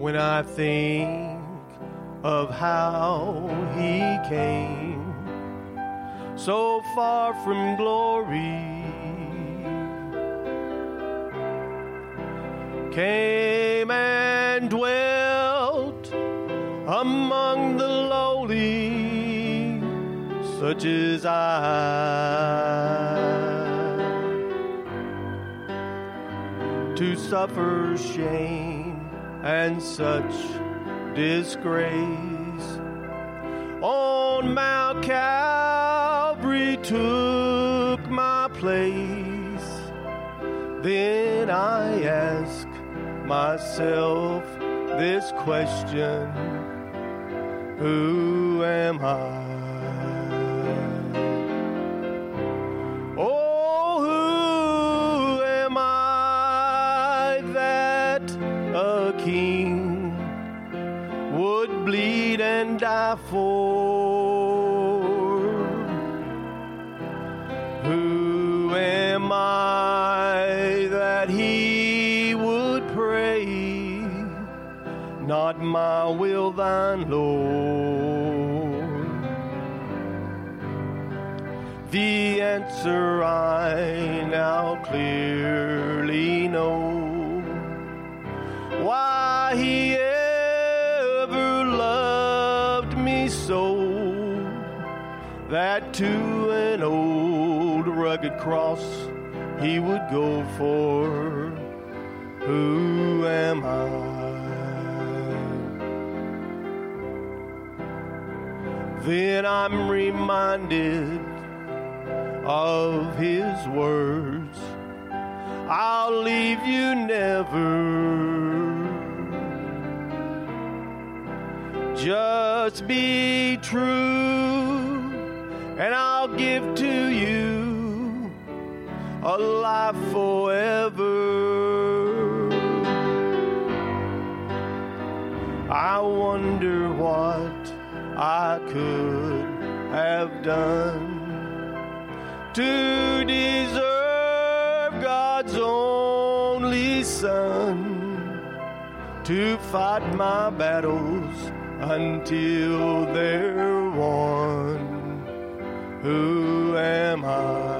when I think of how he came so far from glory. Came and dwelt among the lowly, such as I. To suffer shame and such disgrace on Mount Calvary took my place. Then I ask myself this question Who am I? King would bleed and die for? Who am I that he would pray? Not my will, thine, Lord. The answer I now clearly know. He ever loved me so that to an old rugged cross he would go for. Who am I? Then I'm reminded of his words. I'll leave you never. Just be true, and I'll give to you a life forever. I wonder what I could have done to deserve God's only Son to fight my battles until they're won. Who am I?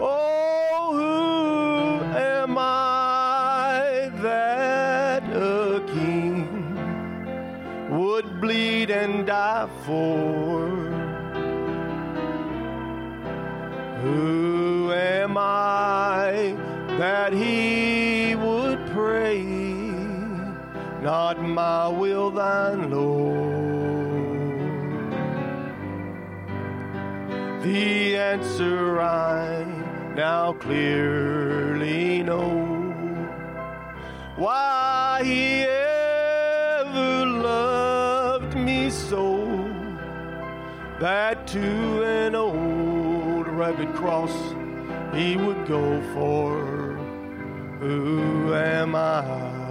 Oh, who am I that a king would bleed and die for? Who am I that he Not my will, thine, Lord. The answer I now clearly know. Why he ever loved me so that to an old rugged cross he would go for. Who am I?